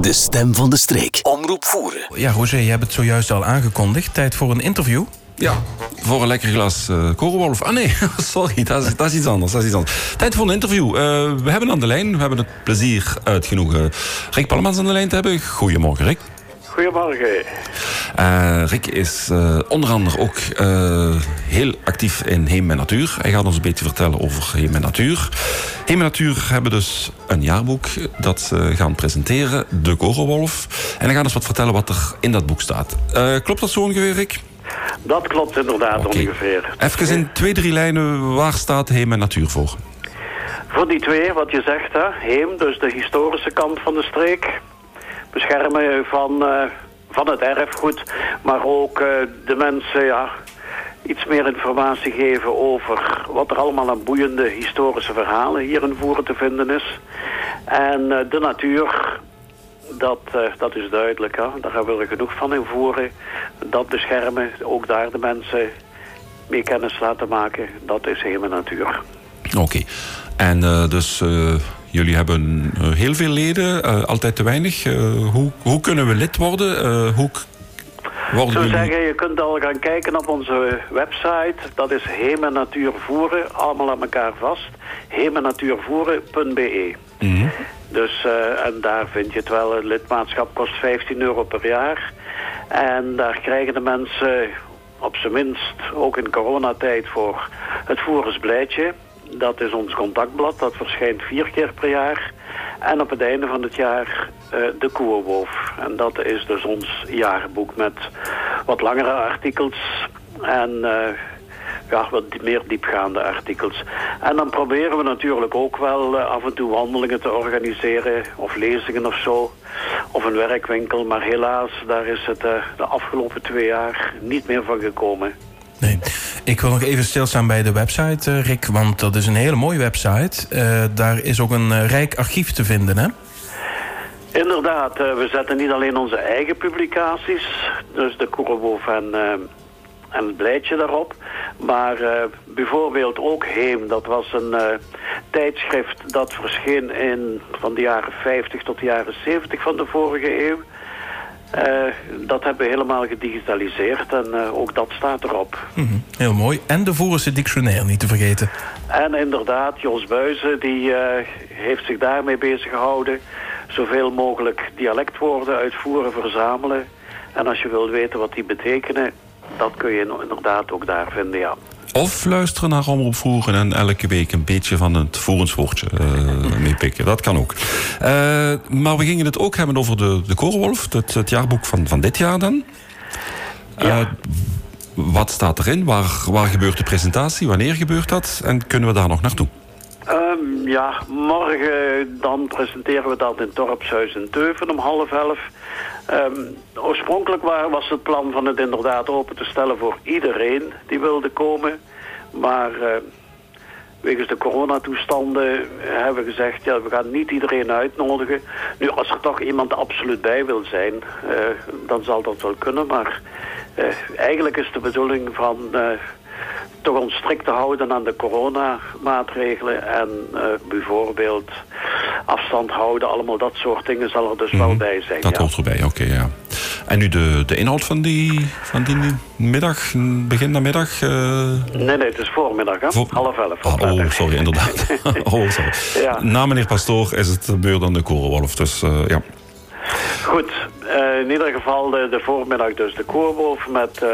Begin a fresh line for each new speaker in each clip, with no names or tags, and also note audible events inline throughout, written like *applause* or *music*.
De stem van de streek. Omroep voeren.
Ja, Roger, je hebt het zojuist al aangekondigd. Tijd voor een interview.
Ja, voor een lekker glas uh, korrelwolf. Ah nee, *laughs* sorry, dat is, dat is, iets anders, dat is iets anders. Tijd voor een interview. Uh, we hebben aan de lijn, we hebben het plezier uitgenoegen Rick Pallemans aan de lijn te hebben. Goedemorgen, Rick.
Goedemorgen.
Uh, Rick is uh, onder andere ook uh, heel actief in Heem en Natuur. Hij gaat ons een beetje vertellen over Heem en Natuur. Heem en Natuur hebben dus een jaarboek dat ze gaan presenteren, De Korrelwolf. En hij gaat ons wat vertellen wat er in dat boek staat. klopt dat zo ongeveer, Rick?
Dat klopt inderdaad okay. ongeveer.
Even in twee, drie lijnen, waar staat Heem en Natuur voor?
Voor die twee, wat je zegt, hè? Heem, dus de historische kant van de streek beschermen van, uh, van het erfgoed. Maar ook uh, de mensen ja, iets meer informatie geven over wat er allemaal aan boeiende historische verhalen hier in Voeren te vinden is. En uh, de natuur, dat, dat is duidelijk. Hè? Daar hebben we er genoeg van in Voeren. Dat beschermen, ook daar de mensen mee kennis laten maken. Dat is helemaal natuur.
Oké. En dus Jullie hebben uh, heel veel leden, uh, altijd te weinig. Uh, hoe, hoe kunnen we lid worden? hoe
worden Zo zeggen, je kunt al gaan kijken op onze website. Dat is Hemen Natuur Voeren, allemaal aan elkaar vast. hemenatuurvoeren.be mm -hmm. Dus, en daar vind je het wel. Het lidmaatschap kost 15 euro per jaar. En daar krijgen de mensen op zijn minst, ook in coronatijd, voor het voersblijtje. Dat is ons contactblad, dat verschijnt vier keer per jaar. En op het einde van het jaar uh, de Koerwolf. En dat is dus ons jaarboek met wat langere artikels en uh, ja, wat meer diepgaande artikels. En dan proberen we natuurlijk ook wel uh, af en toe wandelingen te organiseren of lezingen of zo. Of een werkwinkel, maar helaas, daar is het de afgelopen twee jaar niet meer van gekomen.
Nee. Ik wil nog even stilstaan bij de website, uh, Rick. Want dat is een hele mooie website. Uh, daar is ook een uh, rijk archief te vinden, hè?
Inderdaad. we zetten niet alleen onze eigen publicaties. Dus de Koerenboef en, en het Blijtje daarop. Maar bijvoorbeeld ook Heem. Dat was een tijdschrift dat verscheen in, van de jaren 50 tot de jaren 70 van de vorige eeuw. Uh, dat hebben we helemaal gedigitaliseerd en uh, ook dat staat erop.
Mm -hmm. Heel mooi. En de Voerense dictionair niet te vergeten.
En inderdaad, Jos Buizen die uh, heeft zich daarmee bezig gehouden. Zoveel mogelijk dialectwoorden uitvoeren, verzamelen. En als je wilt weten wat die betekenen, dat kun je inderdaad ook daar vinden, ja.
Of luisteren naar Omroep Voeren en elke week een beetje van het voerenswoordje uh, meepikken. Dat kan ook. Uh, maar we gingen het ook hebben over de, de Korenwolf, het, het jaarboek van, van dit jaar dan. Ja. Uh, wat staat erin? Waar, waar gebeurt de presentatie? Wanneer gebeurt dat? En kunnen we daar nog naartoe?
Ja, morgen dan presenteren we dat in Dorpshuis in Teuven om half elf. Um, oorspronkelijk was het plan van het inderdaad open te stellen voor iedereen die wilde komen. Maar uh, wegens de coronatoestanden hebben we gezegd, ja, we gaan niet iedereen uitnodigen. Nu, als er toch iemand absoluut bij wil zijn, uh, dan zal dat wel kunnen. Maar uh, eigenlijk is de bedoeling van toch ons strikt te houden aan de coronamaatregelen. En uh, bijvoorbeeld afstand houden, allemaal dat soort dingen zal er dus wel mhm. bij zijn.
Dat hoort erbij, oké, ja. En nu de, de inhoud van die, van die middag, begin namiddag? Uh...
Nee, nee, het is voormiddag, hè? Voor... half elf.
Ah, oh, sorry, inderdaad. *laughs* oh, sorry. Ja. Na meneer Pastoor is het beurt dan de Korenwolf, dus uh, ja.
Goed, uh, in ieder geval de, de voormiddag dus de Koorwolf met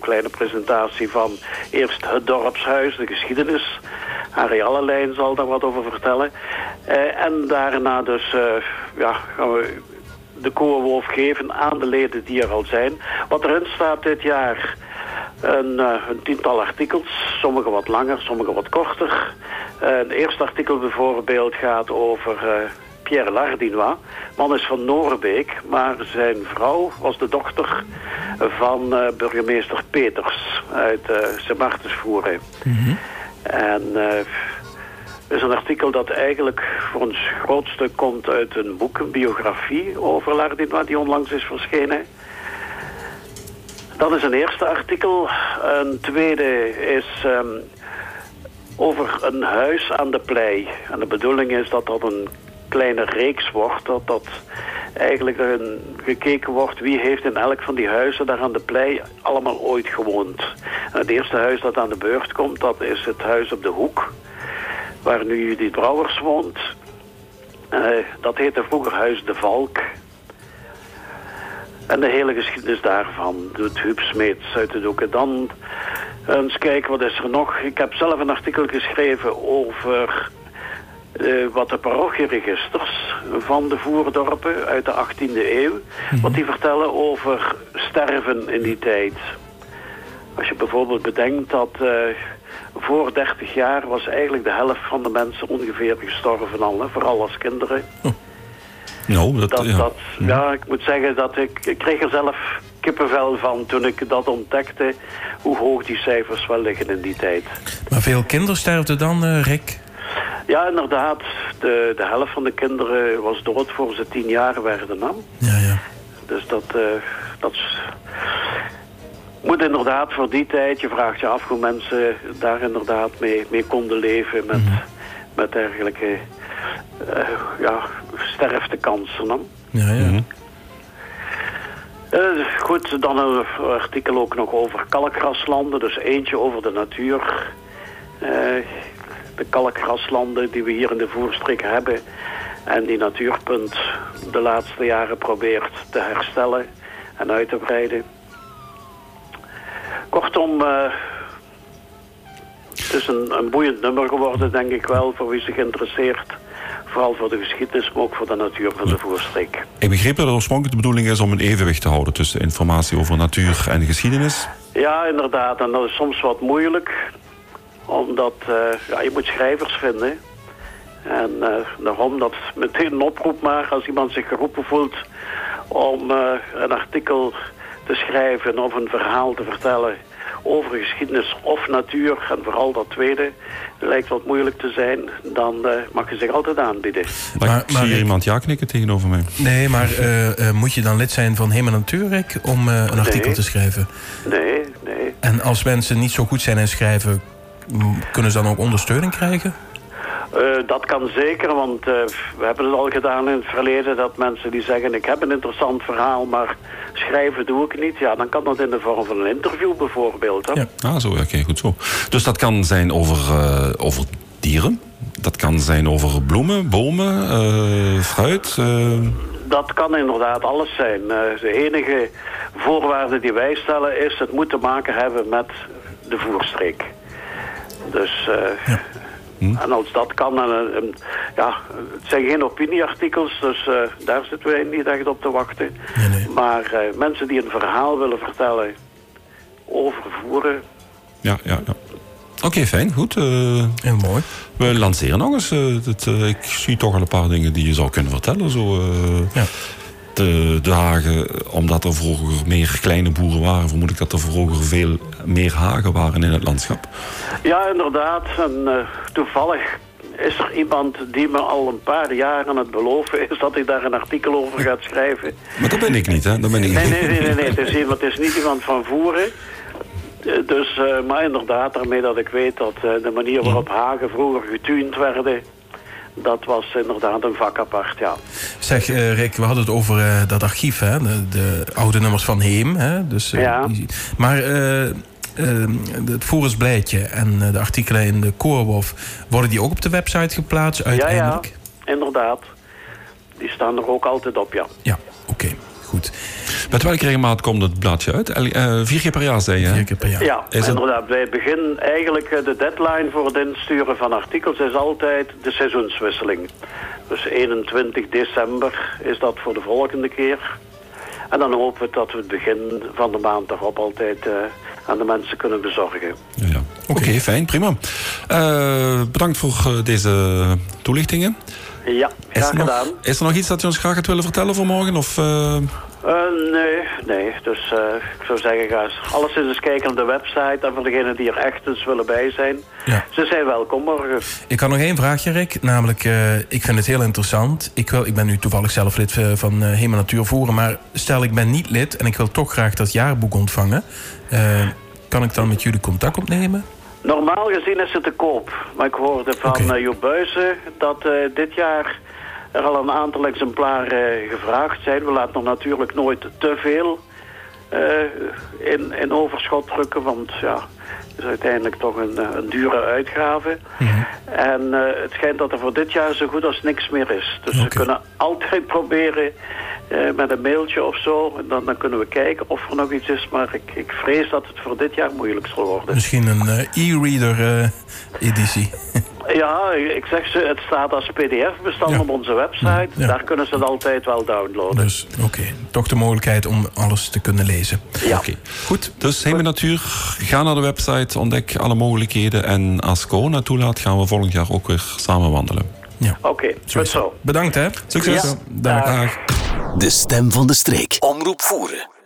kleine presentatie van eerst het dorpshuis, de geschiedenis. Harry Allelijn zal daar wat over vertellen. Uh, en daarna dus ja, gaan we de koorwolf geven aan de leden die er al zijn. Wat erin staat dit jaar... Een, een, tiental artikels, sommige wat langer, sommige wat korter. Het eerste artikel bijvoorbeeld gaat over Pierre Lardinois. Man is van Noorbeek, maar zijn vrouw was de dochter van uh, burgemeester Peters uit uh, Sint-Martensvoeren. Mm -hmm. En uh, is een artikel dat eigenlijk voor een groot stuk komt uit een boek, een biografie over Lardinois die onlangs is verschenen. Dat is een eerste artikel. Een tweede is um, over een huis aan de plei. En de bedoeling is dat dat een kleine reeks wordt. Dat dat eigenlijk er gekeken wordt wie heeft in elk van die huizen daar aan de plei allemaal ooit gewoond. Het eerste huis dat aan de beurt komt, dat is het huis op de hoek, waar nu Judith Brouwers woont. Uh, dat heette vroeger Huis de Valk. En de hele geschiedenis daarvan doet Huub Smeets uit de doeken. Dan eens kijken, wat is er nog? Ik heb zelf een artikel geschreven over uh, wat de parochieregisters van de voerdorpen uit de 18e eeuw. Mhm. Wat die vertellen over sterven in die tijd. Als je bijvoorbeeld bedenkt dat uh, voor 30 jaar was eigenlijk de helft van de mensen ongeveer gestorven al. Hè, vooral als kinderen. Oh.
Nou, dat,
dat,
ja.
Dat, ja. ik moet zeggen dat ik, ik kreeg er zelf kippenvel van toen ik dat ontdekte. Hoe hoog die cijfers wel liggen in die tijd.
Maar veel kinderen sterfden dan, uh, Rick?
Ja, inderdaad. De, de helft van de kinderen was dood voor ze tien jaar werden. Hè?
Ja, ja.
Dus dat, uh, dat moet inderdaad voor die tijd, je vraagt je af hoe mensen daar inderdaad mee, mee konden leven met, mm. met dergelijke uh, ja, sterftekansen. Hè?
Ja, ja. Mm.
Uh, goed, dan een artikel ook nog over kalkgraslanden. Dus eentje over de natuur. Uh, de kalkgraslanden die we hier in de voerstreek hebben. En die Natuurpunt de laatste jaren probeert te herstellen en uit te breiden. Kortom, uh, het is een, een boeiend nummer geworden, denk ik wel, voor wie zich interesseert. Vooral voor de geschiedenis, maar ook voor de natuur van de voerstreek.
Ik begreep dat de oorspronkelijke bedoeling is om een evenwicht te houden tussen informatie over natuur en geschiedenis.
Ja, inderdaad. En dat is soms wat moeilijk omdat uh, ja, je moet schrijvers vinden. En uh, daarom dat meteen een oproep maar als iemand zich geroepen voelt om uh, een artikel te schrijven of een verhaal te vertellen over geschiedenis of natuur, en vooral dat tweede, lijkt wat moeilijk te zijn, dan uh, mag je zich altijd aanbieden.
Maar, maar ik zie hier iemand ja knikken tegenover mij.
Nee, maar uh, uh, moet je dan lid zijn van Hema Natuurrek om een artikel te schrijven?
Nee, nee.
En als mensen niet zo goed zijn in schrijven, kunnen ze dan ook ondersteuning krijgen?
Uh, dat kan zeker, want uh, we hebben het al gedaan in het verleden... dat mensen die zeggen, ik heb een interessant verhaal... maar schrijven doe ik niet. Ja, dan kan dat in de vorm van een interview bijvoorbeeld. Hè?
Ja. Ah, zo, oké, okay, goed zo. Dus dat kan zijn over, uh, over dieren? Dat kan zijn over bloemen, bomen, fruit?
Dat kan inderdaad alles zijn. de enige voorwaarde die wij stellen is... het moet te maken hebben met de voerstreek. Dus... Ja. Hm? En als dat kan, en, en, ja, het zijn geen opinieartikels, dus uh, daar zitten wij niet echt op te wachten.
Nee, nee.
Maar uh, mensen die een verhaal willen vertellen over voeren.
Ja, ja, ja. Oké, okay, fijn, goed. Uh,
Heel mooi.
We lanceren nog eens. Het, ik zie toch al een paar dingen die je zou kunnen vertellen. Zo,
ja.
De, de hagen, omdat er vroeger meer kleine boeren waren, vermoed ik dat er vroeger veel meer hagen waren in het landschap.
Ja, inderdaad. En uh, toevallig is er iemand die me al een paar jaar aan het beloven is dat hij daar een artikel over gaat schrijven.
Maar dat ben ik niet, hè? Dat ben ik
nee, nee, nee, nee, nee. Het, is iemand, het is niet iemand van voeren. Dus, uh, maar inderdaad, daarmee dat ik weet dat uh, de manier waarop hagen vroeger getuind werden, dat was inderdaad een vak apart, ja.
Zeg, uh, Rick, we hadden het over uh, dat archief, hè? De, de, oude nummers van Heem. Hè? Dus, uh,
ja.
Die, maar het Forensblijtje en de artikelen in de Koorwolf... worden die ook op de website geplaatst uiteindelijk?
Ja, ja, inderdaad. Die staan er ook altijd op, ja.
Ja, oké. Okay. Goed.
Met welke regelmaat komt het blaadje uit? Uh, vier keer per jaar, zei je?
Vier keer per jaar.
Ja, is inderdaad. Het... Wij beginnen eigenlijk, de deadline voor het insturen van artikels is altijd de seizoenswisseling. Dus 21 december is dat voor de volgende keer. En dan hopen we dat we het begin van de maand erop altijd uh, aan de mensen kunnen bezorgen.
Ja, ja. Oké, okay, fijn, prima. Uh, bedankt voor deze toelichtingen.
Ja, graag
is
gedaan.
Nog, is er nog iets dat je ons graag gaat willen vertellen voor morgen? Of, uh...
Uh, nee, nee. Dus uh, ik zou zeggen, ga eens alles eens kijken op de website. En voor degenen die er echt eens willen bij zijn,
ja.
ze zijn welkom morgen.
Ik had nog één vraagje, Rick. Namelijk, ik vind het heel interessant. Ik, wil, ik ben nu toevallig zelf lid van Hema Natuur Voeren. Maar stel, ik ben niet lid en ik wil toch graag dat jaarboek ontvangen. kan ik dan met jullie contact opnemen?
Normaal gezien is het te koop. Maar ik hoorde van okay. uh, Joop Buizen dat uh, dit jaar er al een aantal exemplaren gevraagd zijn. We laten er natuurlijk nooit te veel uh, in, in overschot drukken, want ja, het is uiteindelijk toch een, een dure uitgave. Mhm. En uh, het schijnt dat er voor dit jaar zo goed als niks meer is. Dus we kunnen altijd *laughs* proberen uh, met een mailtje of zo. En dan, dan kunnen we kijken of er nog iets is. Maar ik, ik vrees dat het voor dit jaar moeilijk zal worden.
Misschien een e-reader editie. *laughs*
Ja, ik zeg ze, het staat als pdf-bestand op onze website. Daar kunnen ze het altijd wel downloaden.
Dus oké, toch de mogelijkheid om alles te kunnen lezen.
Ja.
Oké, goed. Dus Heme Natuur, ga naar de website, ontdek alle mogelijkheden. En als corona toelaat, gaan we volgend jaar ook weer samen wandelen.
Ja. Oké, okay, goed zo.
Bedankt hè.
Succes.
Ja. Dag.
De stem van de streek. Omroep voeren.